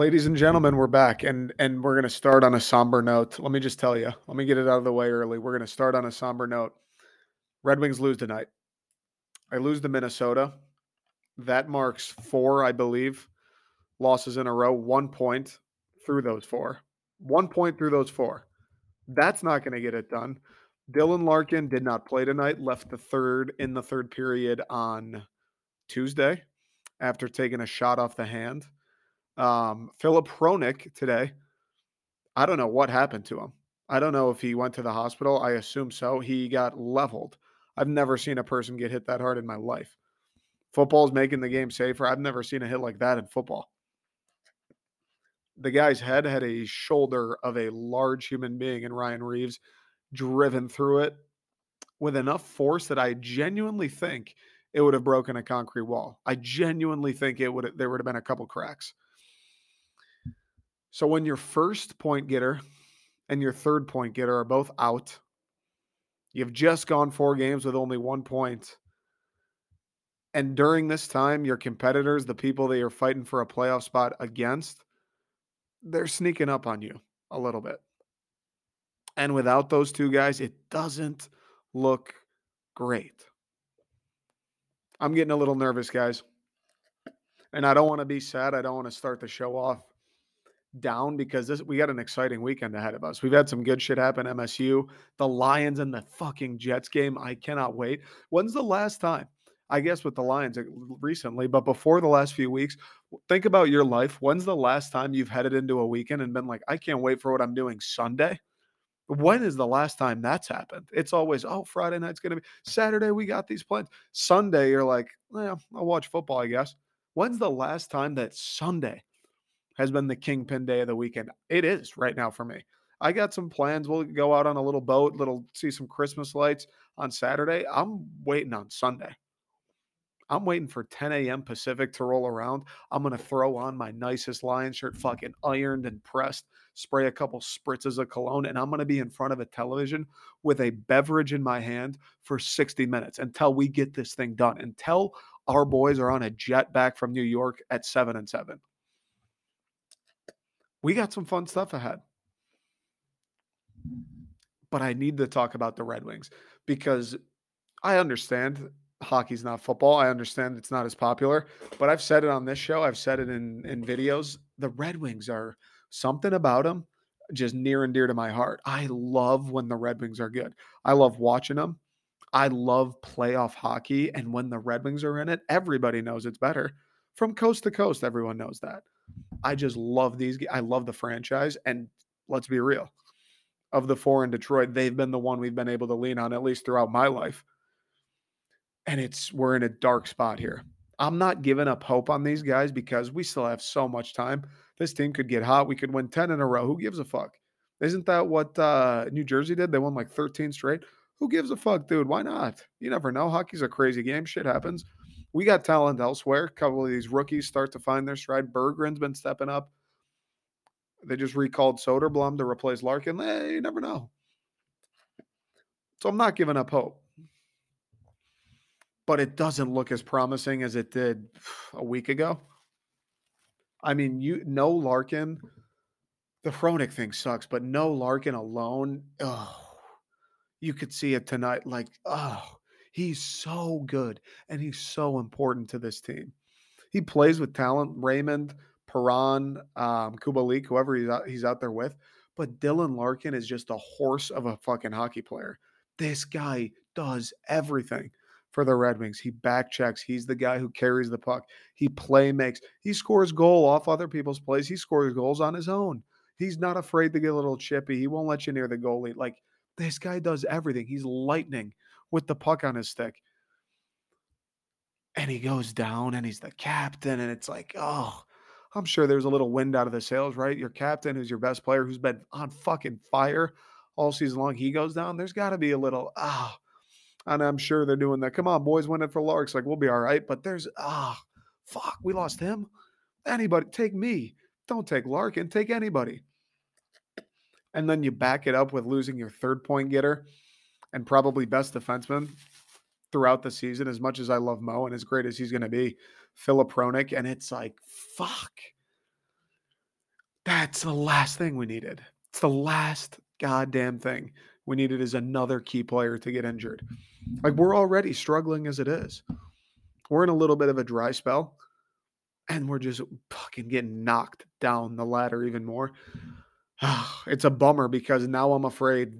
ladies and gentlemen, we're back and and we're going to start on a somber note. Let me just tell you. Let me get it out of the way early. We're going to start on a somber note. Red Wings lose tonight. I lose to Minnesota. That marks four, I believe, losses in a row, 1 point through those four. 1 point through those four. That's not going to get it done. Dylan Larkin did not play tonight, left the third in the third period on Tuesday after taking a shot off the hand. Um, Filip Hronek today, I don't know what happened to him. I don't know if he went to the hospital. I assume so. He got leveled. I've never seen a person get hit that hard in my life. Football's making the game safer. I've never seen a hit like that in football. The guy's head had a shoulder of a large human being and Ryan Reaves driven through it with enough force that I genuinely think it would have broken a concrete wall. I genuinely think it would have, there would have been a couple cracks. So when your first point getter and your third point getter are both out, you've just gone four games with only one point. And during this time, your competitors, the people that you're fighting for a playoff spot against, they're sneaking up on you a little bit. And without those two guys, it doesn't look great. I'm getting a little nervous, guys. And I don't want to be sad. I don't want to start the show off down because this we got an exciting weekend ahead of us. We've had some good shit happen. MSU, the Lions, and the fucking Jets game. I cannot wait. When's the last time? I guess with the Lions recently, but before the last few weeks, think about your life. When's the last time you've headed into a weekend and been like, I can't wait for what I'm doing Sunday? When is the last time that's happened? It's always, oh, Friday night's going to be Saturday. We got these plans. Sunday, you're like, well, I'll watch football, I guess. When's the last time that Sunday has been the kingpin day of the weekend? It is right now for me. I got some plans. We'll go out on a little boat, little see some Christmas lights on Saturday. I'm waiting on Sunday. I'm waiting for 10 a.m. Pacific to roll around. I'm to throw on my nicest lion shirt, fucking ironed and pressed, spray a couple spritzes of cologne, and I'm to be in front of a television with a beverage in my hand for 60 minutes until we get this thing done, until our boys are on a jet back from New York at 7 and 7. We got some fun stuff ahead. But I need to talk about the Red Wings because I understand hockey's not football. I understand it's not as popular, but I've said it on this show. I've said it in in videos. The Red Wings are something about them just near and dear to my heart. I love when the Red Wings are good. I love watching them. I love playoff hockey and when the Red Wings are in it, everybody knows it's better. From coast to coast, everyone knows that. I just love these I love the franchise and let's be real. Of the four in Detroit, they've been the one we've been able to lean on at least throughout my life and it's we're in a dark spot here. I'm not giving up hope on these guys because we still have so much time. This team could get hot. We could win 10 in a row. Who gives a fuck? Isn't that what uh, New Jersey did? They won like 13 straight. Who gives a fuck, dude? Why not? You never know. Hockey's a crazy game. Shit happens. We got talent elsewhere. A couple of these rookies start to find their stride. Berggren's been stepping up. They just recalled Soderblom to replace Larkin. Hey, you never know. So I'm not giving up hope but it doesn't look as promising as it did a week ago. I mean, you no Larkin. The Hronek thing sucks, but no Larkin alone. Oh, you could see it tonight. Like, oh, he's so good and he's so important to this team. He plays with talent. Raymond, Perron, um, Kubalik, whoever he's out, he's out there with. But Dylan Larkin is just a horse of a fucking hockey player. This guy does everything for the Red Wings. He back checks. He's the guy who carries the puck. He play makes. He scores goal off other people's plays. He scores goals on his own. He's not afraid to get a little chippy. He won't let you near the goalie. Like this guy does everything. He's lightning with the puck on his stick. And he goes down and he's the captain. And it's like, oh, I'm sure there's a little wind out of the sails, right? Your captain, who's your best player, who's been on fucking fire all season long, he goes down. There's got to be a little, ah, oh, and I'm sure they're doing that. Come on, boys, win it for Larks. Like, we'll be all right. But there's, ah, fuck, we lost him. Anybody, take me. Don't take Larkin, take anybody. And then you back it up with losing your third point getter and probably best defenseman throughout the season. As much as I love Mo and as great as he's going to be, Filip Hronek. And it's like, fuck. That's the last thing we needed. It's the last goddamn thing we needed is another key player to get injured. Like we're already struggling as it is. We're in a little bit of a dry spell and we're just fucking getting knocked down the ladder even more. it's a bummer because now I'm afraid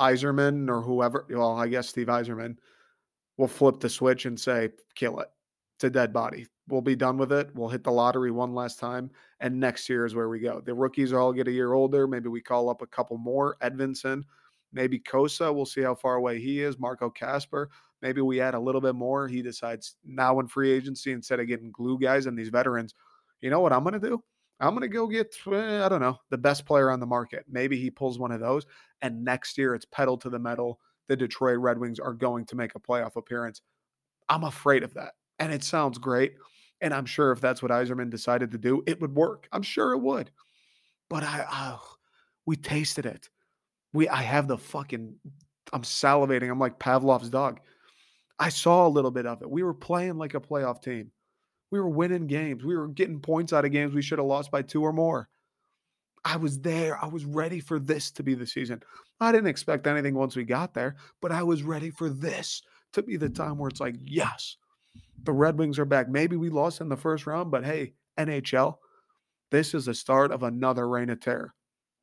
Yzerman or whoever, well, I guess Steve Yzerman will flip the switch and say, kill it. It's a dead body. We'll be done with it. We'll hit the lottery one last time. And next year is where we go. The rookies all get a year older. Maybe we call up a couple more. Edvinsson, maybe Cossa. We'll see how far away he is. Marco Kasper. Maybe we add a little bit more. He decides now in free agency, instead of getting glue guys and these veterans, you know what I'm going to do? I'm going to go get, I don't know, the best player on the market. Maybe he pulls one of those. And next year it's pedal to the metal. The Detroit Red Wings are going to make a playoff appearance. I'm afraid of that. And it sounds great. And I'm sure if that's what Yzerman decided to do, it would work. I'm sure it would. But I, oh, we tasted it. We, I have the fucking, I'm salivating. I'm like Pavlov's dog. I saw a little bit of it. We were playing like a playoff team. We were winning games. We were getting points out of games we should have lost by two or more. I was there. I was ready for this to be the season. I didn't expect anything once we got there, but I was ready for this to be the time where it's like, yes, the Red Wings are back. Maybe we lost in the first round, but hey, NHL, this is the start of another reign of terror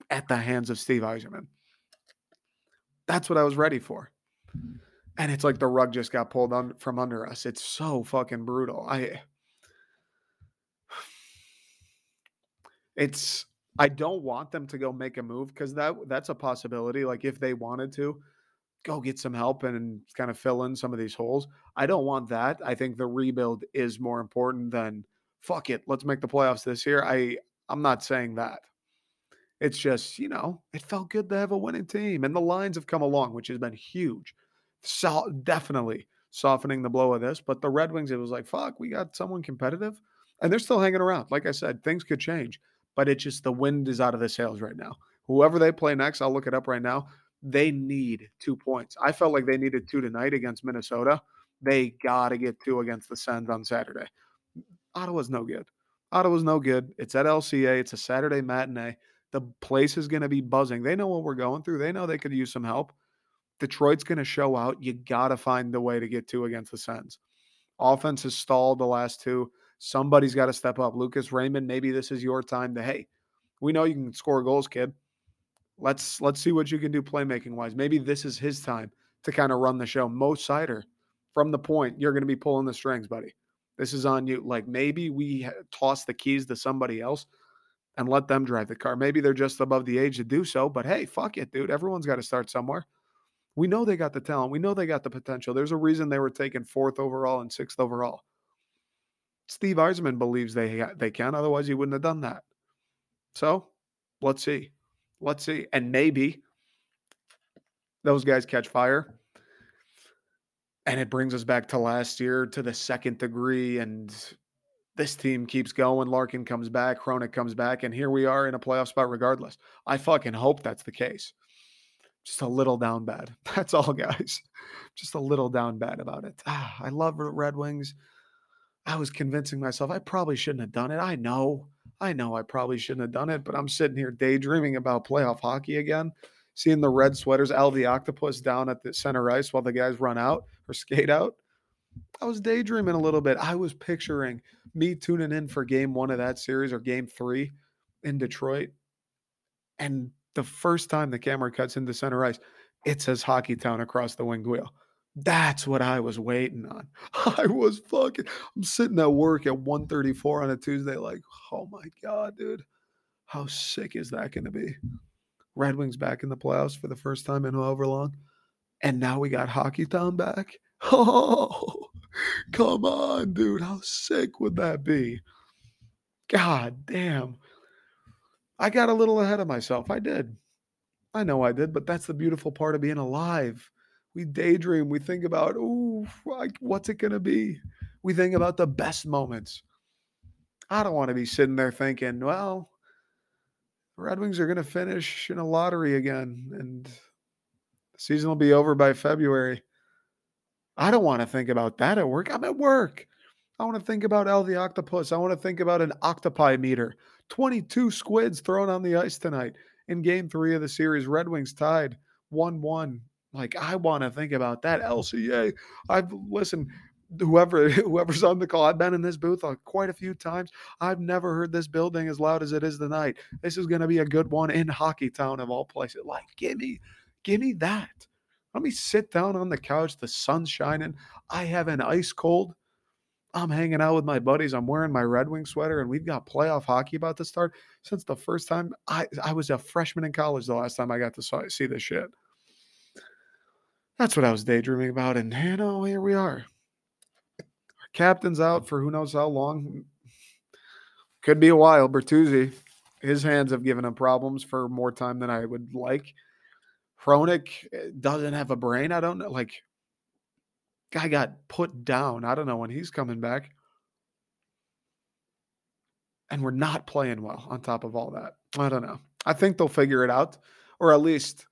at the hands of Steve Yzerman. That's what I was ready for. And it's like the rug just got pulled from under us. It's so fucking brutal. I it's I don't want them to go make a move because that that's a possibility. Like if they wanted to go get some help and kind of fill in some of these holes. I don't want that. I think the rebuild is more important than fuck it, let's make the playoffs this year. I I'm not saying that. It's just, you know, it felt good to have a winning team and the Lions have come along, which has been huge. So definitely softening the blow of this, but the Red Wings it was like, fuck, we got someone competitive and they're still hanging around. Like I said, things could change but it's just the wind is out of the sails right now. Whoever they play next, I'll look it up right now. They need two points. I felt like they needed two tonight against Minnesota. They got to get two against the Sens on Saturday. Ottawa's no good. Ottawa's no good. It's at LCA. It's a Saturday matinee. The place is going to be buzzing. They know what we're going through. They know they could use some help. Detroit's going to show out. You got to find the way to get two against the Sens. Offense has stalled the last two. Somebody's got to step up. Lucas Raymond, maybe this is your time to hey, we know you can score goals, kid. Let's let's see what you can do playmaking wise. Maybe this is his time to kind of run the show. Mo Seider, from the point, you're going to be pulling the strings, buddy. This is on you. Like maybe we toss the keys to somebody else and let them drive the car. Maybe they're just above the age to do so, but hey, fuck it, dude. Everyone's got to start somewhere. We know they got the talent. We know they got the potential. There's a reason they were taken fourth overall and sixth overall. Steve Yzerman believes they they can. Otherwise, he wouldn't have done that. So, let's see, let's see, and maybe those guys catch fire, and it brings us back to last year to the second degree, and this team keeps going. Larkin comes back, Hronek comes back, and here we are in a playoff spot. Regardless, I fucking hope that's the case. Just a little down bad. That's all, guys. Just a little down bad about it. Ah, I love Red Wings. I was convincing myself I probably shouldn't have done it. I know, I know I probably shouldn't have done it, but I'm sitting here daydreaming about playoff hockey again, seeing the red sweaters, Al the Octopus down at the center ice while the guys run out or skate out. I was daydreaming a little bit. I was picturing me tuning in for game one of that series or game three in Detroit. And the first time the camera cuts into center ice, it says Hockey Town across the wing wheel. That's what I was waiting on. I was fucking I'm sitting at work at 1:34 on a Tuesday like, "Oh my god, dude. How sick is that going to be?" Red Wings back in the playoffs for the first time in however long. And now we got Hockey Town back. Oh, come on, dude. How sick would that be? God damn. I got a little ahead of myself. I did. I know I did, but that's the beautiful part of being alive we daydream. We think about, oh, what's it going to be? We think about the best moments. I don't want to be sitting there thinking, well, Red Wings are going to finish in a lottery again and the season will be over by February. I don't want to think about that at work. I'm at work. I want to think about Al the Octopus. I want to think about an octopi meter. 22 squids thrown on the ice tonight in game three of the series. Red Wings tied 1 1. Like, I want to think about that. LCA. I've listened, whoever whoever's on the call, I've been in this booth uh, quite a few times. I've never heard this building as loud as it is tonight. This is going to be a good one in Hockey Town of all places. Like, give me, give me that. Let me sit down on the couch. The sun's shining. I have an ice cold. I'm hanging out with my buddies. I'm wearing my Red Wing sweater, and we've got playoff hockey about to start. Since the first time I, I was a freshman in college, the last time I got to see this shit. That's what I was daydreaming about. And you know, here we are. Our captain's out for who knows how long. Could be a while. Bertuzzi, his hands have given him problems for more time than I would like. Hronek eh, doesn't have a brain. I don't know. Like, guy got put down. I don't know when he's coming back. And we're not playing well on top of all that. I don't know. I think they'll figure it out, or at least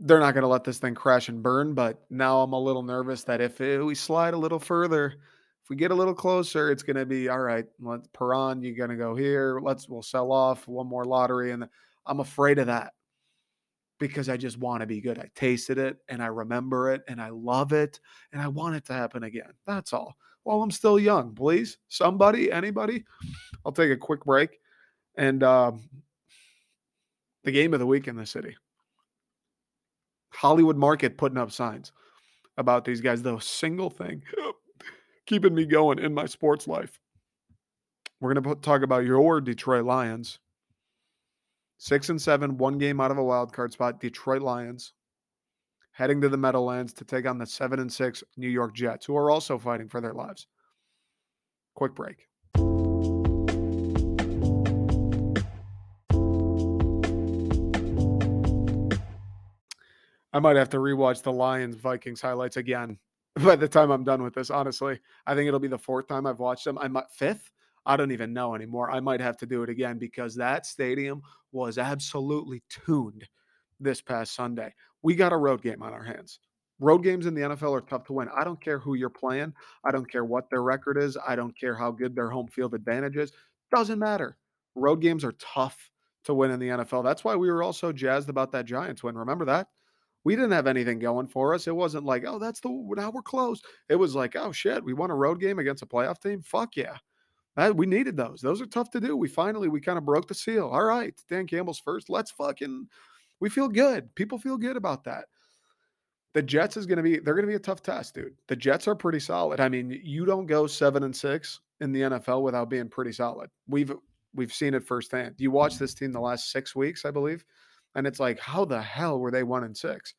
they're not going to let this thing crash and burn. But now I'm a little nervous that if it, we slide a little further, if we get a little closer, it's going to be all right. Let's Perron, you're going to go here. Let's we'll sell off one more lottery, and I'm afraid of that because I just want to be good. I tasted it and I remember it and I love it and I want it to happen again. That's all. While I'm still young, please, somebody, anybody. I'll take a quick break and um, the game of the week in the city. Hollywood Market putting up signs about these guys. The single thing keeping me going in my sports life. We're going to talk about your Detroit Lions Six and seven, one game out of a wild card spot. Detroit Lions heading to the Meadowlands to take on the seven and six New York Jets, who are also fighting for their lives. Quick break. I might have to rewatch the Lions Vikings highlights again by the time I'm done with this. Honestly, I think it'll be the fourth time I've watched them. I'm fifth. I don't even know anymore. I might have to do it again because that stadium was absolutely tuned this past Sunday. We got a road game on our hands. Road games in the NFL are tough to win. I don't care who you're playing. I don't care what their record is. I don't care how good their home field advantage is. Doesn't matter. Road games are tough to win in the NFL. That's why we were all so jazzed about that Giants win. Remember that? We didn't have anything going for us. It wasn't like, oh, that's the now we're close. It was like, oh shit, we won a road game against a playoff team. Fuck yeah. That, we needed those. Those are tough to do. We finally we kind of broke the seal. All right, Dan Campbell's first. Let's fucking we feel good. People feel good about that. The Jets is going to be they're going to be a tough test, dude. The Jets are pretty solid. I mean, you don't go 7 and 6 in the NFL without being pretty solid. We've we've seen it firsthand. You watch this team the last 6 weeks, I believe, and it's like how the hell were they 1 and 6?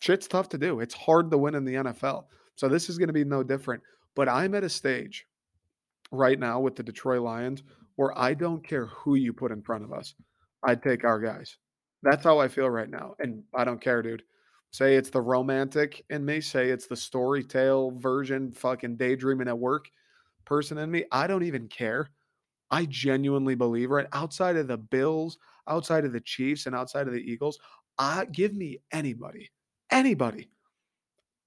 Shit's tough to do. It's hard to win in the NFL. So this is going to be no different. But I'm at a stage right now with the Detroit Lions where I don't care who you put in front of us. I'd take our guys. That's how I feel right now. And I don't care, dude. Say it's the romantic in me, say it's the story tale version, fucking daydreaming at work person in me. I don't even care. I genuinely believe, right? Outside of the Bills, outside of the Chiefs, and outside of the Eagles, I give me anybody, anybody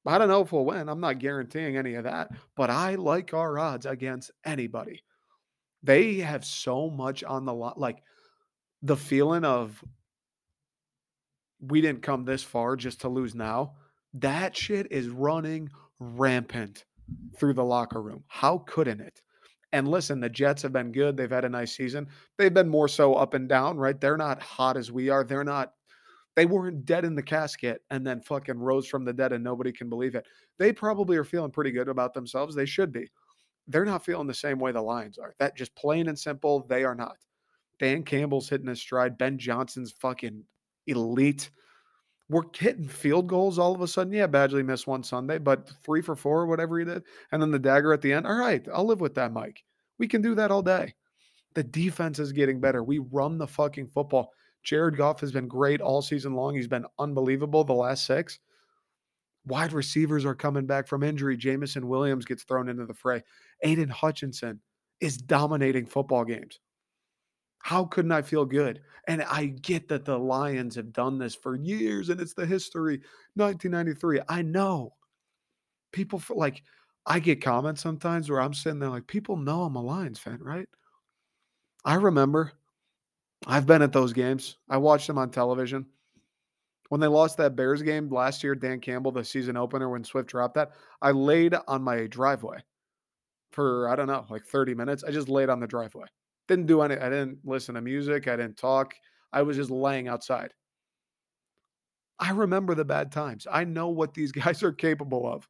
I don't know if we'll win. I'm not guaranteeing any of that, but I like our odds against anybody. They have so much on the lot. Like the feeling of we didn't come this far just to lose now. That shit is running rampant through the locker room. How couldn't it? And listen, the Jets have been good. They've had a nice season. They've been more so up and down, right? They're not hot as we are. They're not they weren't dead in the casket and then fucking rose from the dead and nobody can believe it. They probably are feeling pretty good about themselves. They should be. They're not feeling the same way the Lions are. That just plain and simple, they are not. Dan Campbell's hitting his stride. Ben Johnson's fucking elite. We're hitting field goals all of a sudden. Yeah, Badgley missed one Sunday, but three for four, whatever he did. And then the dagger at the end. All right, I'll live with that, Mike. We can do that all day. The defense is getting better. We run the fucking football. Jared Goff has been great all season long. He's been unbelievable the last six. Wide receivers are coming back from injury. Jameson Williams gets thrown into the fray. Aidan Hutchinson is dominating football games. How couldn't I feel good? And I get that the Lions have done this for years and it's the history. 1993. I know. People for like I get comments sometimes where I'm sitting there like, people know I'm a Lions fan, right? I remember I've been at those games. I watched them on television. When they lost that Bears game last year, Dan Campbell, the season opener, when Swift dropped that, I laid on my driveway for, I don't know, like 30 minutes. I just laid on the driveway. Didn't do any, I didn't listen to music. I didn't talk. I was just laying outside. I remember the bad times. I know what these guys are capable of.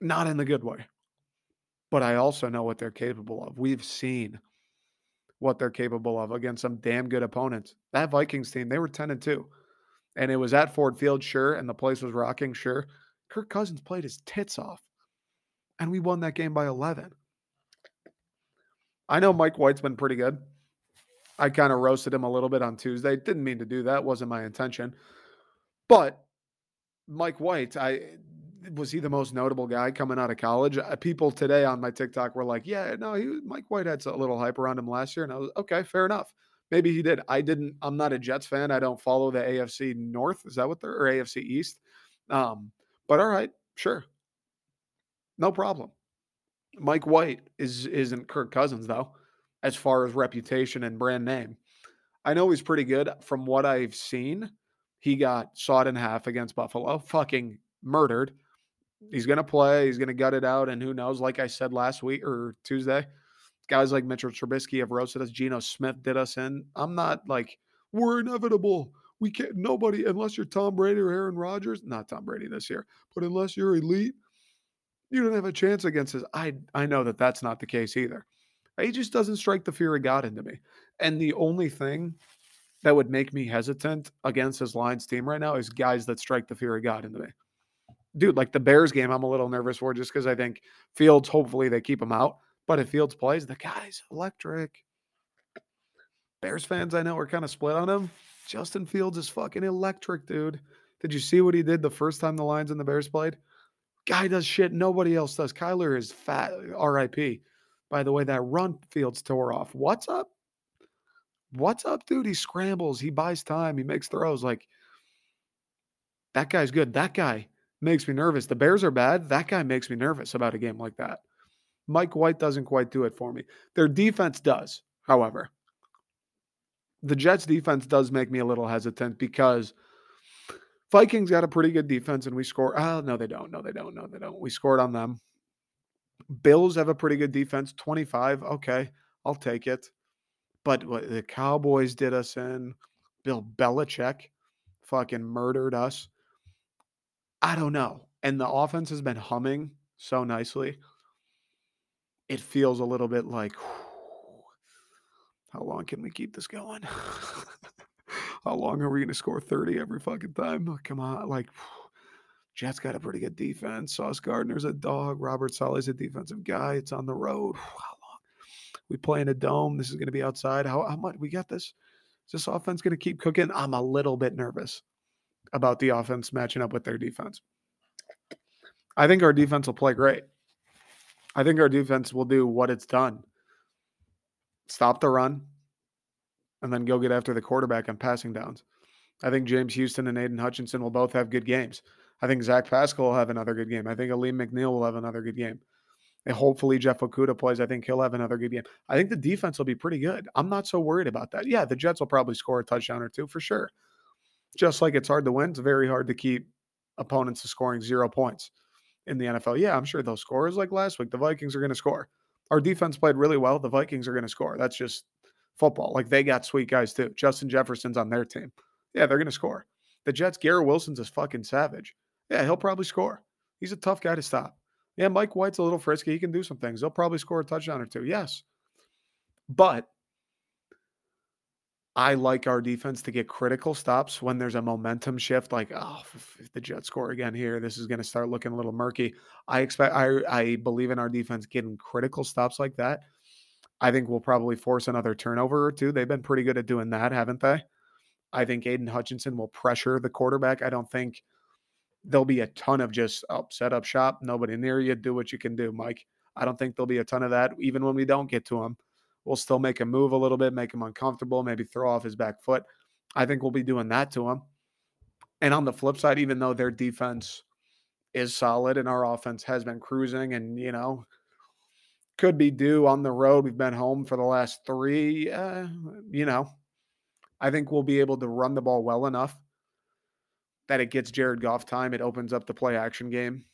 Not in the good way, but I also know what they're capable of. We've seen what they're capable of against some damn good opponents. That Vikings team, they were 10 and 2. And it was at Ford Field, sure, and the place was rocking, sure. Kirk Cousins played his tits off. And we won that game by 11. I know Mike White's been pretty good. I kind of roasted him a little bit on Tuesday. Didn't mean to do that. Wasn't my intention. But Mike White, I was he the most notable guy coming out of college? Uh, people today on my TikTok were like, "Yeah, no, he, Mike White had a little hype around him last year," and I was okay, fair enough. Maybe he did. I didn't. I'm not a Jets fan. I don't follow the AFC North. Is that what they're or AFC East? Um, but all right, sure, no problem. Mike White is isn't Kirk Cousins though, as far as reputation and brand name. I know he's pretty good from what I've seen. He got sawed in half against Buffalo, fucking murdered. He's to play. He's to gut it out. And who knows? Like I said last week or Tuesday, guys like Mitchell Trubisky have roasted us. Geno Smith did us in. I'm not like, we're inevitable. We can't, nobody, unless you're Tom Brady or Aaron Rodgers, not Tom Brady this year, but unless you're elite, you don't have a chance against us. I, I know that that's not the case either. He just doesn't strike the fear of God into me. And the only thing that would make me hesitant against his Lions team right now is guys that strike the fear of God into me dude, like the Bears game, I'm a little nervous for just because I think Fields, hopefully they keep him out. But if Fields plays, the guy's electric. Bears fans I know are kind of split on him. Justin Fields is fucking electric, dude. Did you see what he did the first time the Lions and the Bears played? Guy does shit nobody else does. Kyler is fat, uh, RIP. By the way, that run Fields tore off. What's up? What's up, dude? He scrambles, he buys time, he makes throws. Like, that guy's good. That guy makes me nervous. The Bears are bad. That guy makes me nervous about a game like that. Mike White doesn't quite do it for me. Their defense does, however. The Jets defense does make me a little hesitant because Vikings got a pretty good defense and we score. Oh, no, they don't. No, they don't. No, they don't. We scored on them. Bills have a pretty good defense, 25. Okay, I'll take it. But the Cowboys did us in, Bill Belichick fucking murdered us. I don't know. And the offense has been humming so nicely. It feels a little bit like, how long can we keep this going? how long are we going to score 30 every fucking time? Oh, come on. Like, Jets got a pretty good defense. Sauce Gardner's a dog. Robert Saleh's a defensive guy. It's on the road. How long? We play in a dome. This is going to be outside. How, how much? We got this. Is this offense going to keep cooking? I'm a little bit nervous about the offense matching up with their defense. I think our defense will play great. I think our defense will do what it's done stop the run and then go get after the quarterback on passing downs. I think James Houston and Aidan Hutchinson will both have good games. I think Zach Pascal will have another good game. I think Alim McNeil will have another good game. And hopefully Jeff Okudah plays. I think he'll have another good game. I think the defense will be pretty good. I'm not so worried about that. Yeah, the Jets will probably score a touchdown or two for sure. Just like it's hard to win, it's very hard to keep opponents to scoring zero points in the NFL. Yeah, I'm sure they'll score. Like last week. The Vikings are going to score. Our defense played really well. The Vikings are going to score. That's just football. Like they got sweet guys too. Justin Jefferson's on their team. Yeah, they're going to score. The Jets, Garrett Wilson's a fucking savage. Yeah, he'll probably score. He's a tough guy to stop. Yeah, Mike White's a little frisky. He can do some things. He'll probably score a touchdown or two. Yes. But I like our defense to get critical stops when there's a momentum shift. Like, oh, if the Jets score again here, this is going to start looking a little murky. I expect, I, I believe in our defense getting critical stops like that. I think we'll probably force another turnover or two. They've been pretty good at doing that, haven't they? I think Aidan Hutchinson will pressure the quarterback. I don't think there'll be a ton of just up, oh, set up shop, nobody near you, do what you can do, Mike. I don't think there'll be a ton of that, even when we don't get to them we'll still make him move a little bit, make him uncomfortable, maybe throw off his back foot. I think we'll be doing that to him. And on the flip side, even though their defense is solid and our offense has been cruising and, you know, could be due on the road. We've been home for the last three. Uh, you know, I think we'll be able to run the ball well enough that it gets Jared Goff time. It opens up the play action game.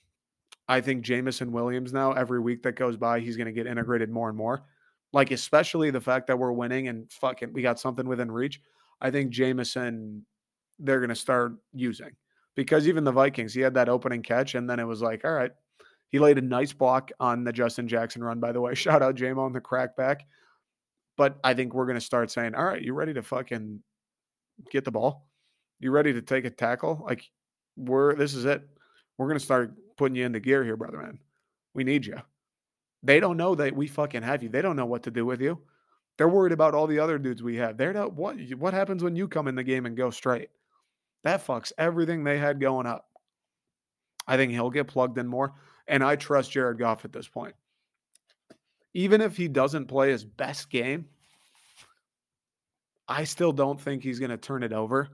I think Jameson Williams now, every week that goes by, he's going to get integrated more and more. Like, especially the fact that we're winning and fucking we got something within reach. I think Jameson, they're going to start using because even the Vikings, he had that opening catch and then it was like, all right, he laid a nice block on the Justin Jackson run, by the way. Shout out JMO on the crackback. But I think we're going to start saying, all right, you ready to fucking get the ball? You ready to take a tackle? Like, we're, this is it. We're going to start putting you into gear here, brother man. We need you. They don't know that we fucking have you. They don't know what to do with you. They're worried about all the other dudes we have. They're not, what what happens when you come in the game and go straight? That fucks everything they had going up. I think he'll get plugged in more. And I trust Jared Goff at this point. Even if he doesn't play his best game, I still don't think he's going to turn it over.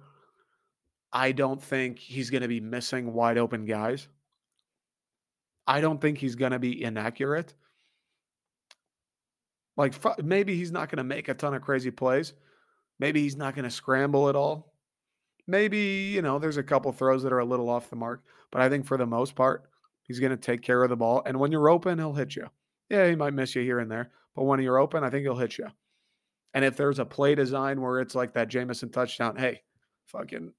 I don't think he's going to be missing wide open guys. I don't think he's going to be inaccurate. Like maybe he's not going to make a ton of crazy plays. Maybe he's not going to scramble at all. Maybe, you know, there's a couple throws that are a little off the mark, but I think for the most part, He's going to take care of the ball. And when you're open, he'll hit you. Yeah, he might miss you here and there. But when you're open, I think he'll hit you. And if there's a play design where it's like that Jameson touchdown, hey, fucking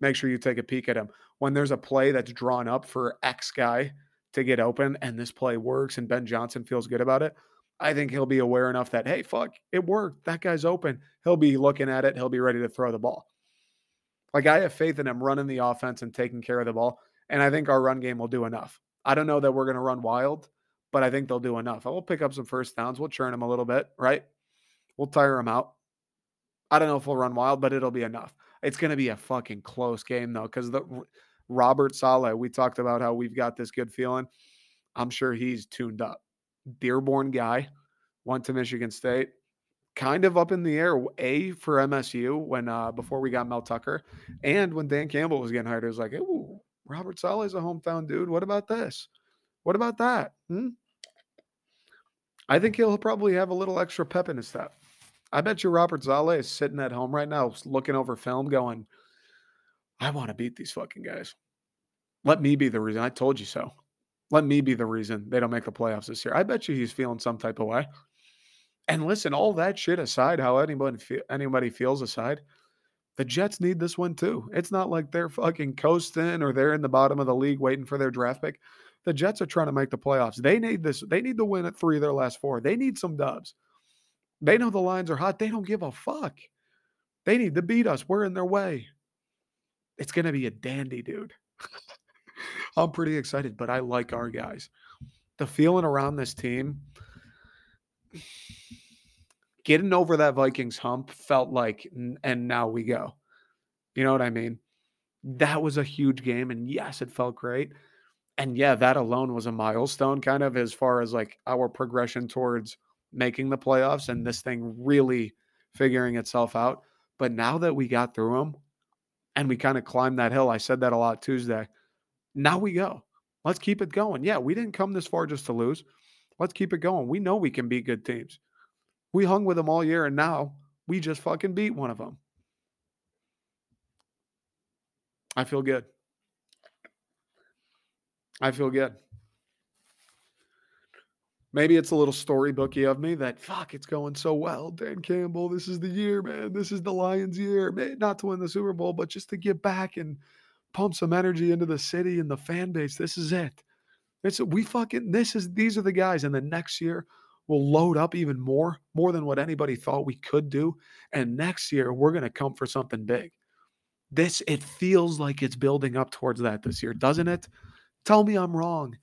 make sure you take a peek at him. When there's a play that's drawn up for X guy to get open and this play works and Ben Johnson feels good about it, I think he'll be aware enough that, hey, fuck, it worked. That guy's open. He'll be looking at it. He'll be ready to throw the ball. Like I have faith in him running the offense and taking care of the ball. And I think our run game will do enough. I don't know that we're going to run wild, but I think they'll do enough. We'll pick up some first downs. We'll churn them a little bit, right? We'll tire them out. I don't know if we'll run wild, but it'll be enough. It's going to be a fucking close game, though, because the Robert Saleh, we talked about how we've got this good feeling. I'm sure he's tuned up. Dearborn guy, went to Michigan State, kind of up in the air. A for MSU when uh before we got Mel Tucker, and when Dan Campbell was getting hired, it was like, ooh, Robert Saleh is a hometown dude. What about this? What about that? Hmm? I think he'll probably have a little extra pep in his step. I bet you Robert Saleh is sitting at home right now, looking over film, going, I want to beat these fucking guys. Let me be the reason. I told you so. Let me be the reason they don't make the playoffs this year. I bet you he's feeling some type of way. And listen, all that shit aside, how anybody anybody feels aside, the Jets need this one too. It's not like they're fucking coasting or they're in the bottom of the league waiting for their draft pick. The Jets are trying to make the playoffs. They need this. They need to win at three of their last four. They need some dubs. They know the Lions are hot. They don't give a fuck. They need to beat us. We're in their way. It's going to be a dandy, dude. I'm pretty excited, but I like our guys. The feeling around this team getting over that Vikings hump felt like, and now we go. You know what I mean? That was a huge game. And yes, it felt great. And yeah, that alone was a milestone kind of as far as like our progression towards making the playoffs and this thing really figuring itself out. But now that we got through them and we kind of climbed that hill, I said that a lot Tuesday. Now we go. Let's keep it going. Yeah, we didn't come this far just to lose. Let's keep it going. We know we can beat good teams. We hung with them all year, and now we just fucking beat one of them. I feel good. I feel good. Maybe it's a little storybooky of me that fuck, it's going so well. Dan Campbell, this is the year, man. This is the Lions' year. Not to win the Super Bowl, but just to get back and pump some energy into the city and the fan base. This is it. It's we fucking this is these are the guys. And the next year We'll load up even more, more than what anybody thought we could do. And next year, we're going to come for something big. This, it feels like it's building up towards that this year, doesn't it? Tell me I'm wrong.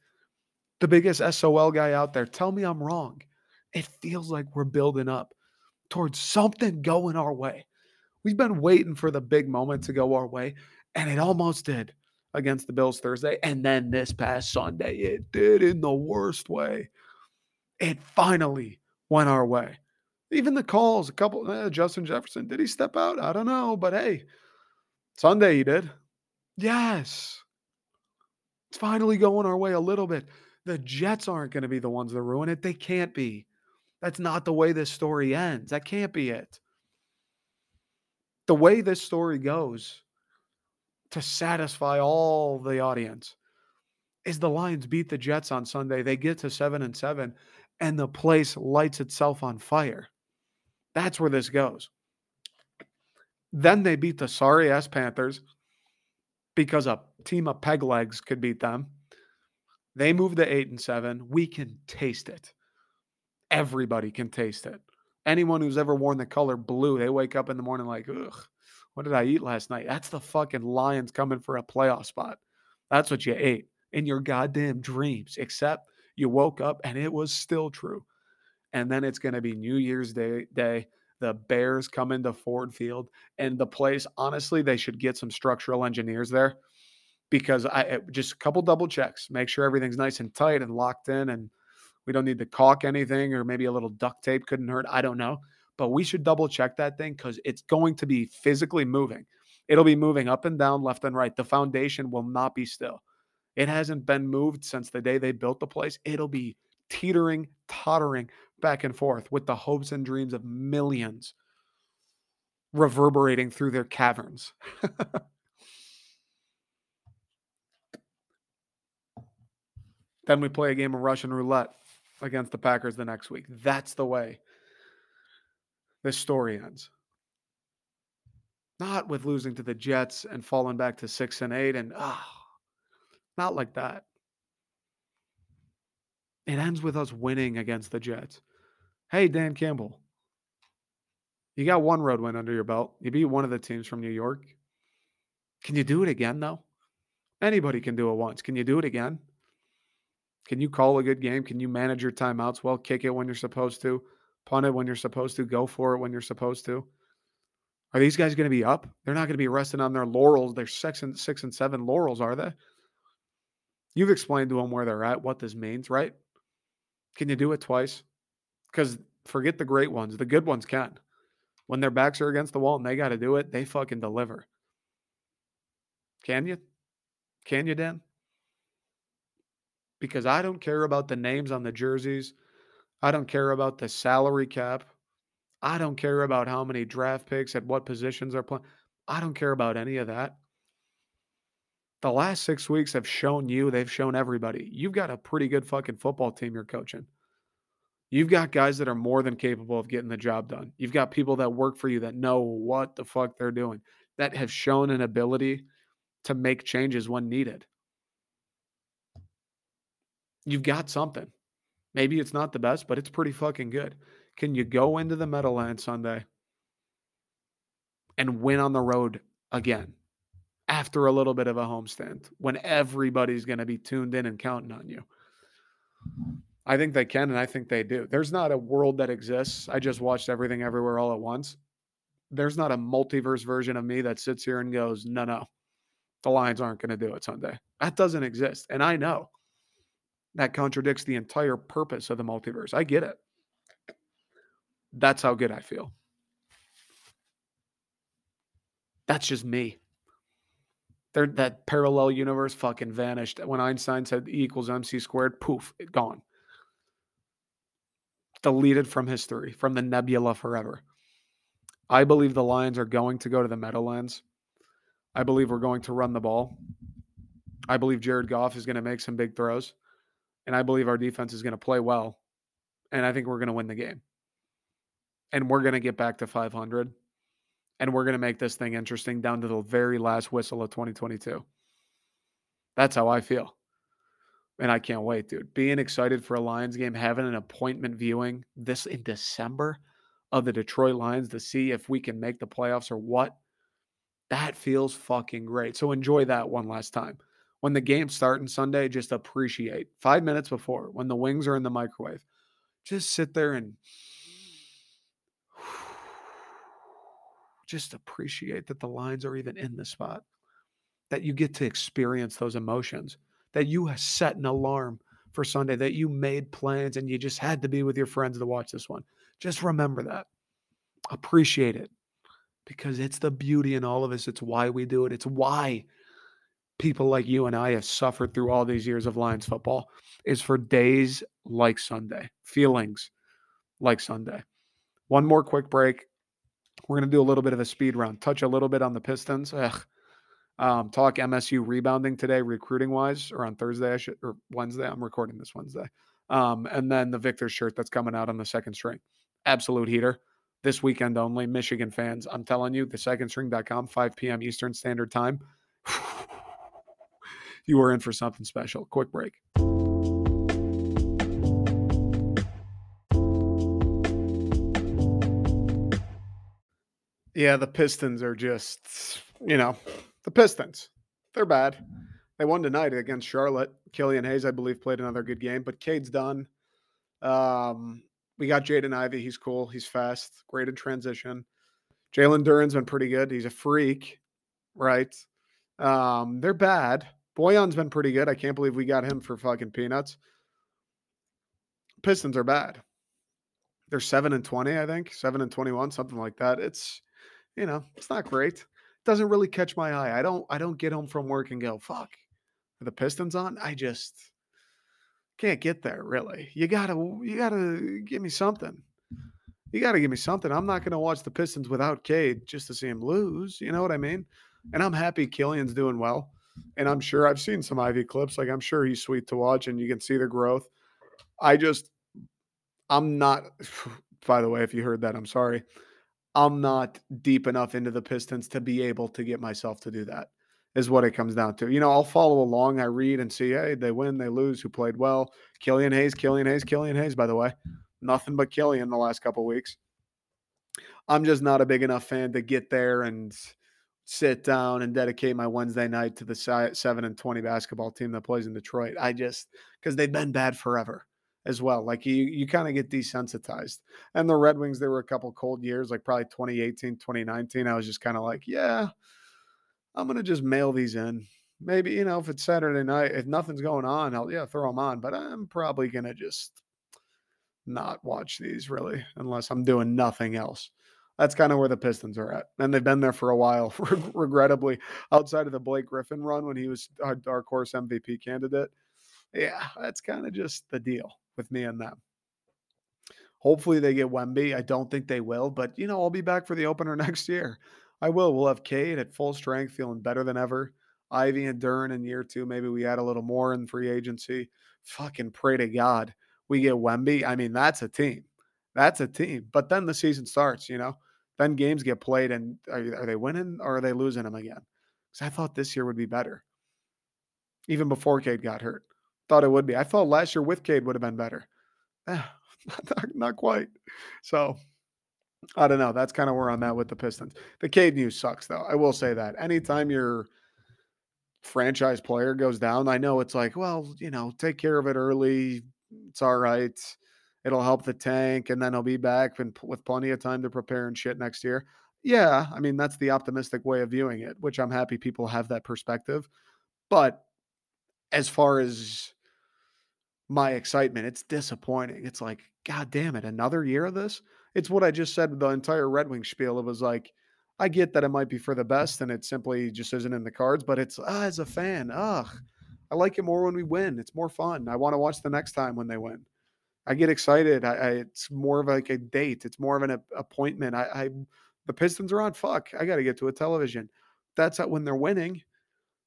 The biggest SOL guy out there, tell me I'm wrong. It feels like we're building up towards something going our way. We've been waiting for the big moment to go our way, and it almost did against the Bills Thursday. And then this past Sunday, it did in the worst way it finally went our way. Even the calls, a couple, eh, Justin Jefferson, did he step out? I don't know, but hey, Sunday he did. Yes. It's finally going our way a little bit. The Jets aren't going to be the ones that ruin it. They can't be. That's not the way this story ends. That can't be it. The way this story goes to satisfy all the audience is the Lions beat the Jets on Sunday. They get to 7 and 7 and the place lights itself on fire. That's where this goes. Then they beat the sorry ass Panthers because a team of peg legs could beat them. They move to 8 and 7. We can taste it. Everybody can taste it. Anyone who's ever worn the color blue, they wake up in the morning like, ugh, what did I eat last night? That's the fucking Lions coming for a playoff spot. That's what you ate in your goddamn dreams, except you woke up and it was still true. And then it's going to be New Year's Day, day. The Bears come into Ford Field and the place, honestly, they should get some structural engineers there because I eh, just a couple double checks, make sure everything's nice and tight and locked in and we don't need to caulk anything or maybe a little duct tape couldn't hurt. I don't know. But we should double check that thing because it's going to be physically moving. It'll be moving up and down, left and right. The foundation will not be still. It hasn't been moved since the day they built the place. It'll be teetering, tottering back and forth with the hopes and dreams of millions reverberating through their caverns. then we play a game of Russian roulette against the Packers the next week. That's the way this story ends. Not with losing to the Jets and falling back to six and eight and ah. Oh, not like that. It ends with us winning against the Jets. Hey, Dan Campbell, you got one road win under your belt. You beat one of the teams from New York. Can you do it again, though? Anybody can do it once. Can you do it again? Can you call a good game? Can you manage your timeouts well? Kick it when you're supposed to, punt it when you're supposed to, go for it when you're supposed to. Are these guys going to be up? They're not going to be resting on their laurels, their six and six and seven laurels, are they? You've explained to them where they're at, what this means, right? Can you do it twice? Because forget the great ones, the good ones can. When their backs are against the wall and they got to do it, they fucking deliver. Can you? Can you, Dan? Because I don't care about the names on the jerseys. I don't care about the salary cap. I don't care about how many draft picks at what positions are playing. I don't care about any of that the last six weeks have shown you, they've shown everybody, you've got a pretty good fucking football team you're coaching. You've got guys that are more than capable of getting the job done. You've got people that work for you that know what the fuck they're doing, that have shown an ability to make changes when needed. You've got something. Maybe it's not the best, but it's pretty fucking good. Can you go into the Meadowlands Sunday and win on the road again? After a little bit of a homestand when everybody's going to be tuned in and counting on you. I think they can, and I think they do. There's not a world that exists. I just watched everything everywhere all at once. There's not a multiverse version of me that sits here and goes, no, no, the Lions aren't going to do it Sunday. That doesn't exist. And I know that contradicts the entire purpose of the multiverse. I get it. That's how good I feel. That's just me that parallel universe fucking vanished when Einstein said E equals MC squared. Poof, it gone. Deleted from history, from the nebula forever. I believe the Lions are going to go to the Meadowlands. I believe we're going to run the ball. I believe Jared Goff is going to make some big throws. And I believe our defense is going to play well. And I think we're going to win the game. And we're going to get back to 500 and we're going to make this thing interesting down to the very last whistle of 2022. That's how I feel. And I can't wait, dude. Being excited for a Lions game, having an appointment viewing this in December of the Detroit Lions to see if we can make the playoffs or what. That feels fucking great. So enjoy that one last time. When the game's starting Sunday, just appreciate five minutes before when the wings are in the microwave. Just sit there and just appreciate that the Lions are even in the spot, that you get to experience those emotions, that you set an alarm for Sunday, that you made plans and you just had to be with your friends to watch this one. Just remember that. Appreciate it because it's the beauty in all of us. It's why we do it. It's why people like you and I have suffered through all these years of Lions football is for days like Sunday, feelings like Sunday. One more quick break. We're going to do a little bit of a speed round, touch a little bit on the Pistons. Ugh. Um, talk MSU rebounding today, recruiting wise, or on Thursday, I should, or Wednesday. I'm recording this Wednesday. Um, and then the Victor shirt that's coming out on the second string. Absolute heater this weekend only. Michigan fans, I'm telling you, the secondstring.com, 5 p.m. Eastern Standard Time. you are in for something special. Quick break. Yeah, the Pistons are just, you know, the Pistons. They're bad. They won tonight against Charlotte. Killian Hayes, I believe, played another good game, but Cade's done. Um, we got Jaden Ivey. He's cool. He's fast. Great in transition. Jalen Duren's been pretty good. He's a freak, right? Um, they're bad. Bojan's been pretty good. I can't believe we got him for fucking peanuts. Pistons are bad. They're seven and twenty, I think, seven and twenty-one, something like that. It's you know, it's not great. It doesn't really catch my eye. I don't I don't get home from work and go, fuck, are the Pistons on? I just can't get there, really. You gotta you gotta give me something. You gotta give me something. I'm not gonna watch the Pistons without Cade just to see him lose. You know what I mean? And I'm happy Killian's doing well. And I'm sure I've seen some Ivey clips. Like I'm sure he's sweet to watch and you can see the growth. I just I'm not by the way, if you heard that, I'm sorry. I'm not deep enough into the Pistons to be able to get myself to do that, is what it comes down to. You know, I'll follow along. I read and see, hey, they win, they lose, who played well. Killian Hayes, Killian Hayes, Killian Hayes, by the way. Nothing but Killian the last couple weeks. I'm just not a big enough fan to get there and sit down and dedicate my Wednesday night to the 7 and 20 basketball team that plays in Detroit. I just, because they've been bad forever as well. Like you you kind of get desensitized. And the Red Wings, there were a couple cold years, like probably 2018, 2019. I was just kind of like, yeah, I'm gonna just mail these in. Maybe you know if it's Saturday night, if nothing's going on, I'll yeah throw them on. But I'm probably gonna just not watch these really unless I'm doing nothing else. That's kind of where the Pistons are at, and they've been there for a while. Regrettably, outside of the Blake Griffin run when he was our dark horse MVP candidate, yeah, that's kind of just the deal with me and them. Hopefully they get Wemby. I don't think they will, but you know, I'll be back for the opener next year. I will. We'll have Cade at full strength, feeling better than ever. Ivey and Duren in year two. Maybe we add a little more in free agency. Fucking pray to God we get Wemby. I mean, that's a team. That's a team. But then the season starts, you know. Then games get played, and are, are they winning or are they losing them again? Because I thought this year would be better, even before Cade got hurt. Thought it would be. I thought last year with Cade would have been better. Not, not quite. So I don't know. That's kind of where I'm at with the Pistons. The Cade news sucks, though. I will say that. Anytime your franchise player goes down, I know it's like, well, you know, take care of it early. It's all right. It'll help the tank, and then he'll be back and with plenty of time to prepare and shit next year. Yeah, I mean that's the optimistic way of viewing it, which I'm happy people have that perspective. But as far as my excitement. It's disappointing. It's like, God damn it, another year of this? It's what I just said the entire Red Wing spiel. It was like, I get that it might be for the best and it simply just isn't in the cards, but it's ah, as a fan, ugh. I like it more when we win. It's more fun. I want to watch the next time when they win. I get excited. I, I it's more of like a date. It's more of an a, appointment. I, I the Pistons are on. Fuck, I got to get to a television. That's when they're winning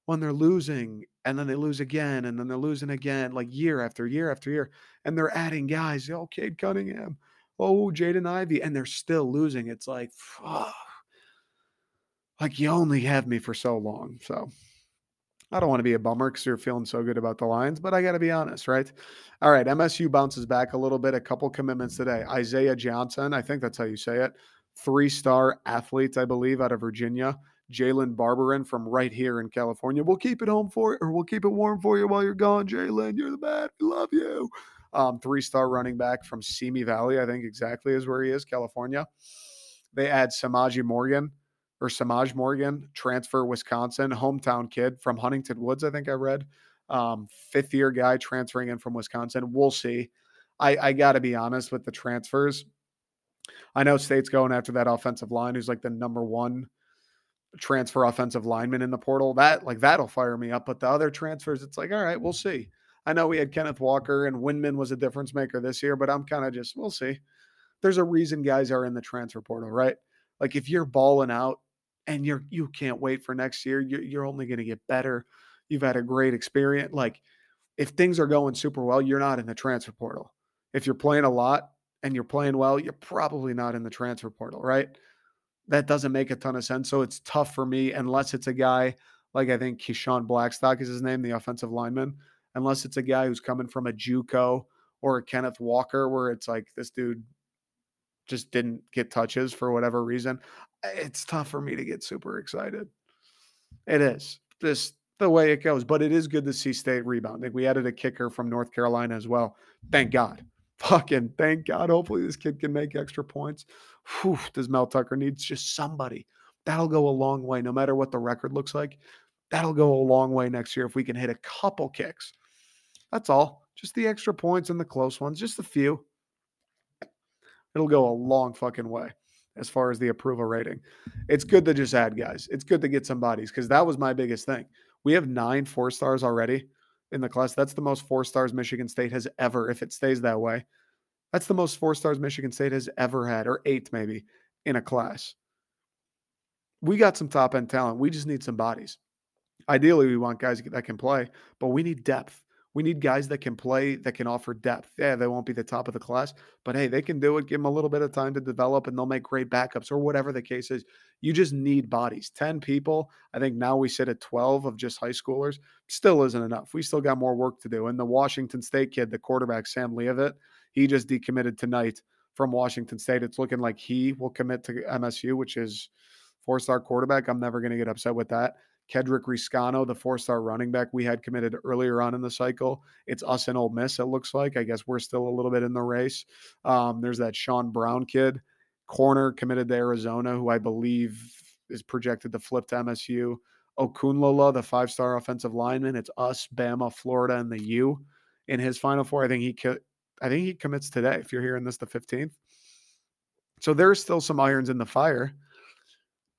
when they're losing and then they lose again and then they're losing again, like year after year after year. And they're adding guys, oh, Cade Cunningham, oh, Jaden Ivey, and they're still losing. It's like, fuck. Like you only have me for so long. So I don't want to be a bummer because you're feeling so good about the Lions, but I got to be honest, right? All right, MSU bounces back a little bit, a couple commitments today. Isaiah Johnson, I think that's how you say it, three star athlete, I believe, out of Virginia. Jalen Barberin from right here in California. We'll keep it home for you, or we'll keep it warm for you while you're gone, Jalen. You're the man. We love you. Um, three star running back from Simi Valley, I think exactly is where he is, California. They add Samaji Morgan or Samaj Morgan, transfer Wisconsin, hometown kid from Huntington Woods, I think I read. Um, fifth year guy transferring in from Wisconsin. We'll see. I, I got to be honest with the transfers. I know State's going after that offensive line, who's like the number one transfer offensive lineman in the portal. That like that'll fire me up. But the other transfers, it's like, all right, we'll see. I know we had Kenneth Walker and Windmon was a difference maker this year, but I'm kind of just we'll see. There's a reason guys are in the transfer portal, right? Like if you're balling out and you're you can't wait for next year, you're, you're only going to get better. You've had a great experience. Like if things are going super well, you're not in the transfer portal. If you're playing a lot and you're playing well, you're probably not in the transfer portal, right? That doesn't make a ton of sense. So it's tough for me unless it's a guy like I think Keyshawn Blackstock is his name, the offensive lineman. Unless it's a guy who's coming from a JUCO or a Kenneth Walker, where it's like this dude just didn't get touches for whatever reason. Eh, it's tough for me to get super excited. It is just the way it goes, but it is good to see state rebounding. We added a kicker from North Carolina as well. Thank God. Fucking thank God. Hopefully this kid can make extra points. Whew, does Mel Tucker needs just somebody? That'll go a long way, no matter what the record looks like. That'll go a long way next year if we can hit a couple kicks. That's all. Just the extra points and the close ones, just a few. It'll go a long fucking way as far as the approval rating. It's good to just add guys. It's good to get some bodies because that was my biggest thing. We have nine four stars already in the class. That's the most four stars Michigan State has ever, if it stays that way. That's the most four stars Michigan State has ever had, or eight maybe in a class. We got some top end talent. We just need some bodies. Ideally, we want guys that can play, but we need depth. We need guys that can play, that can offer depth. Yeah, they won't be the top of the class, but hey, they can do it. Give them a little bit of time to develop and they'll make great backups or whatever the case is. You just need bodies. 10 people. I think now we sit at 12 of just high schoolers. Still isn't enough. We still got more work to do. And the Washington State kid, the quarterback, Sam Leavitt, he just decommitted tonight from Washington State. It's looking like he will commit to MSU, which is four star quarterback. I'm never going to get upset with that. Kedrick Reescano, the four star running back we had committed earlier on in the cycle. It's us and Ole Miss, it looks like. I guess we're still a little bit in the race. Um, there's that Sean Brown kid, corner committed to Arizona, who I believe is projected to flip to MSU. Okunlola, the five star offensive lineman. It's us, Bama, Florida, and the U in his final four. I think he I think he commits today. If you're hearing this, the 15th. So there's still some irons in the fire,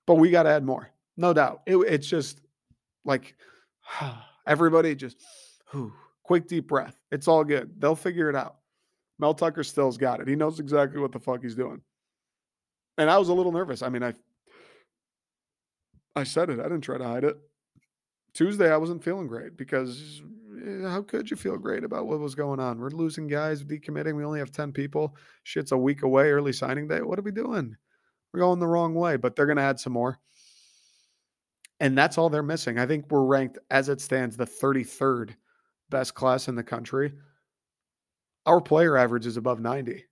but we got to add more no doubt. It, it's just like everybody just whew, quick deep breath. It's all good. They'll figure it out. Mel Tucker still's got it. He knows exactly what the fuck he's doing. And I was a little nervous. I mean, I I said it. I didn't try to hide it. Tuesday, I wasn't feeling great because eh, how could you feel great about what was going on? We're losing guys, decommitting. We only have 10 people. Shit's a week away, early signing day. What are we doing? We're going the wrong way, but they're going to add some more. And that's all they're missing. I think we're ranked, as it stands, the 33rd best class in the country. Our player average is above 90.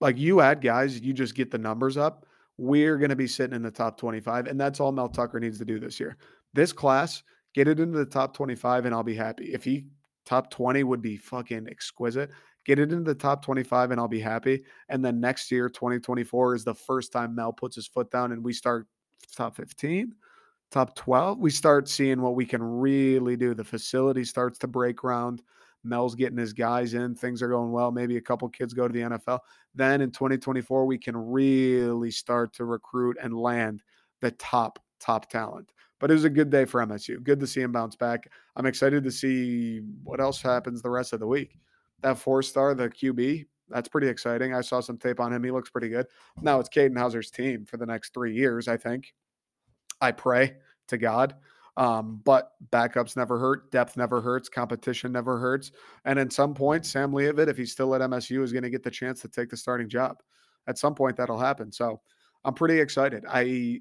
Like you add guys, you just get the numbers up. We're going to be sitting in the top 25. And that's all Mel Tucker needs to do this year. This class, get it into the top 25, and I'll be happy. If he top 20 would be fucking exquisite. Get it into the top 25 and I'll be happy. And then next year, 2024, is the first time Mel puts his foot down and we start top 15, top 12, we start seeing what we can really do. The facility starts to break ground. Mel's getting his guys in. Things are going well. Maybe a couple kids go to the NFL. Then in 2024, we can really start to recruit and land the top, top talent. But it was a good day for MSU. Good to see him bounce back. I'm excited to see what else happens the rest of the week. That four star, the QB, that's pretty exciting. I saw some tape on him. He looks pretty good. Now it's Katin Houser's team for the next three years, I think. I pray to God. Um, but backups never hurt, depth never hurts, competition never hurts. And at some point, Sam Leavitt, if he's still at MSU, is going to get the chance to take the starting job. At some point, that'll happen. So I'm pretty excited. I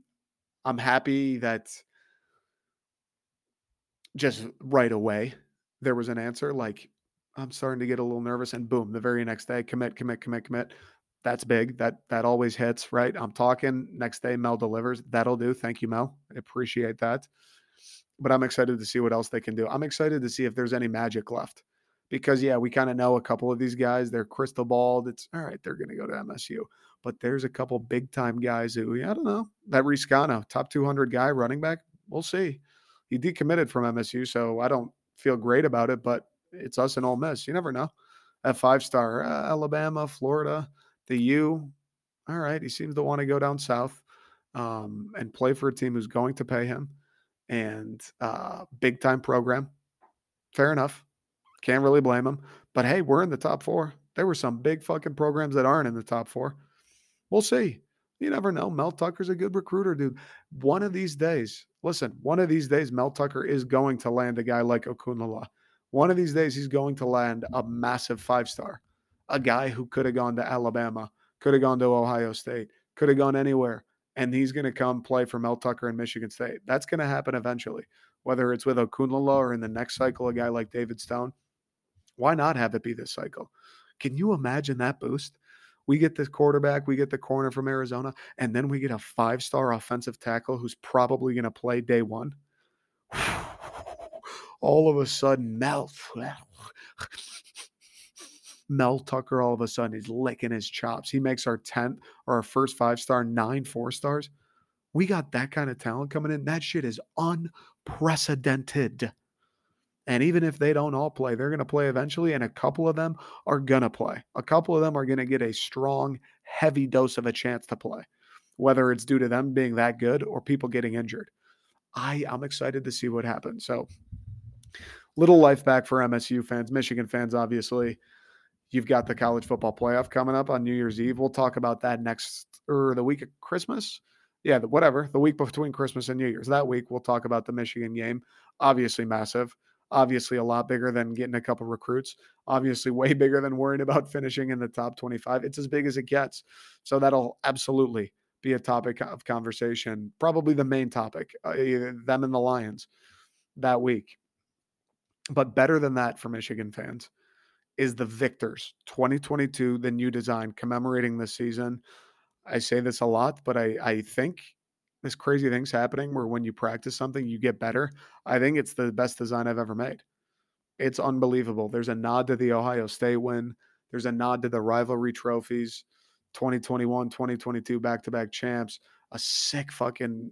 I'm happy that just right away there was an answer. Like I'm starting to get a little nervous, and boom, the very next day, commit, commit, commit, commit. That's big. That that always hits, right? I'm talking. Next day, Mel delivers. That'll do. Thank you, Mel. I appreciate that. But I'm excited to see what else they can do. I'm excited to see if there's any magic left. Because yeah, we kind of know a couple of these guys. They're crystal balled. It's all right. They're going to go to MSU. But there's a couple big time guys who I don't know. That Reescano, top 200 guy, running back. We'll see. He decommitted from MSU, so I don't feel great about it. But it's us and Ole Miss. You never know. At five star, uh, Alabama, Florida, the U. All right, he seems to want to go down south. um, and play for a team who's going to pay him and uh, big time program. Fair enough. Can't really blame him. But hey, we're in the top four. There were some big fucking programs that aren't in the top four. We'll see. You never know. Mel Tucker's a good recruiter, dude. One of these days, listen, one of these days, Mel Tucker is going to land a guy like Okunlola. One of these days, he's going to land a massive five star, a guy who could have gone to Alabama, could have gone to Ohio State, could have gone anywhere. And he's going to come play for Mel Tucker in Michigan State. That's going to happen eventually, whether it's with Okunlola or in the next cycle, a guy like David Stone. Why not have it be this cycle? Can you imagine that boost? We get this quarterback, we get the corner from Arizona, and then we get a five star offensive tackle who's probably going to play day one. All of a sudden, Mel, Mel Tucker, all of a sudden, is licking his chops. He makes our 10th or our first five star, nine four stars. We got that kind of talent coming in. That shit is unprecedented. And even if they don't all play, they're going to play eventually, and a couple of them are going to play. A couple of them are going to get a strong, heavy dose of a chance to play, whether it's due to them being that good or people getting injured. I, I'm excited to see what happens. So, little life back for MSU fans, Michigan fans, obviously. You've got the college football playoff coming up on New Year's Eve. We'll talk about that next or the week of Christmas. Yeah, whatever. The week between Christmas and New Year's. That week, we'll talk about the Michigan game. Obviously, massive obviously a lot bigger than getting a couple recruits obviously way bigger than worrying about finishing in the top 25 it's as big as it gets so that'll absolutely be a topic of conversation probably the main topic uh, them and the lions that week but better than that for michigan fans is the victors 2022 the new design commemorating this season i say this a lot but i i think this crazy things happening where when you practice something, you get better. I think it's the best design I've ever made. It's unbelievable. There's a nod to the Ohio State win. There's a nod to the rivalry trophies, 2021, 2022 back to back champs. A sick fucking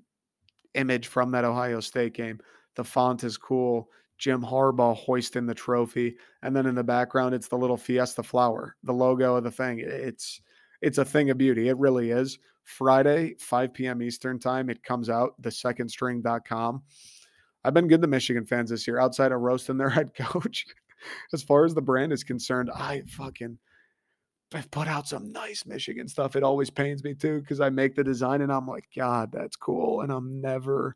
image from that Ohio State game. The font is cool. Jim Harbaugh hoisting the trophy. And then in the background, it's the little Fiesta flower, the logo of the thing. It's it's a thing of beauty. It really is. Friday, 5 p.m. Eastern time, it comes out, thesecondstring.com. I've been good to Michigan fans this year outside of roasting their head coach. as far as the brand is concerned, I fucking I've put out some nice Michigan stuff. It always pains me too because I make the design and I'm like, God, that's cool. And I'm never,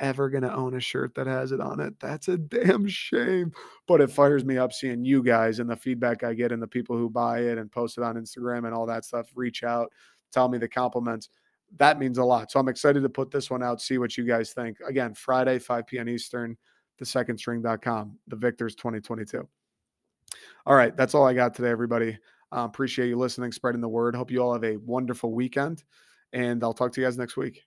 ever going to own a shirt that has it on it. That's a damn shame. But it fires me up seeing you guys and the feedback I get and the people who buy it and post it on Instagram and all that stuff reach out tell me the compliments. That means a lot. So I'm excited to put this one out, see what you guys think. Again, Friday, 5 p.m. Eastern, thesecondstring.com, the Victors 2022. All right, that's all I got today, everybody. Appreciate you listening, spreading the word. Hope you all have a wonderful weekend, and I'll talk to you guys next week.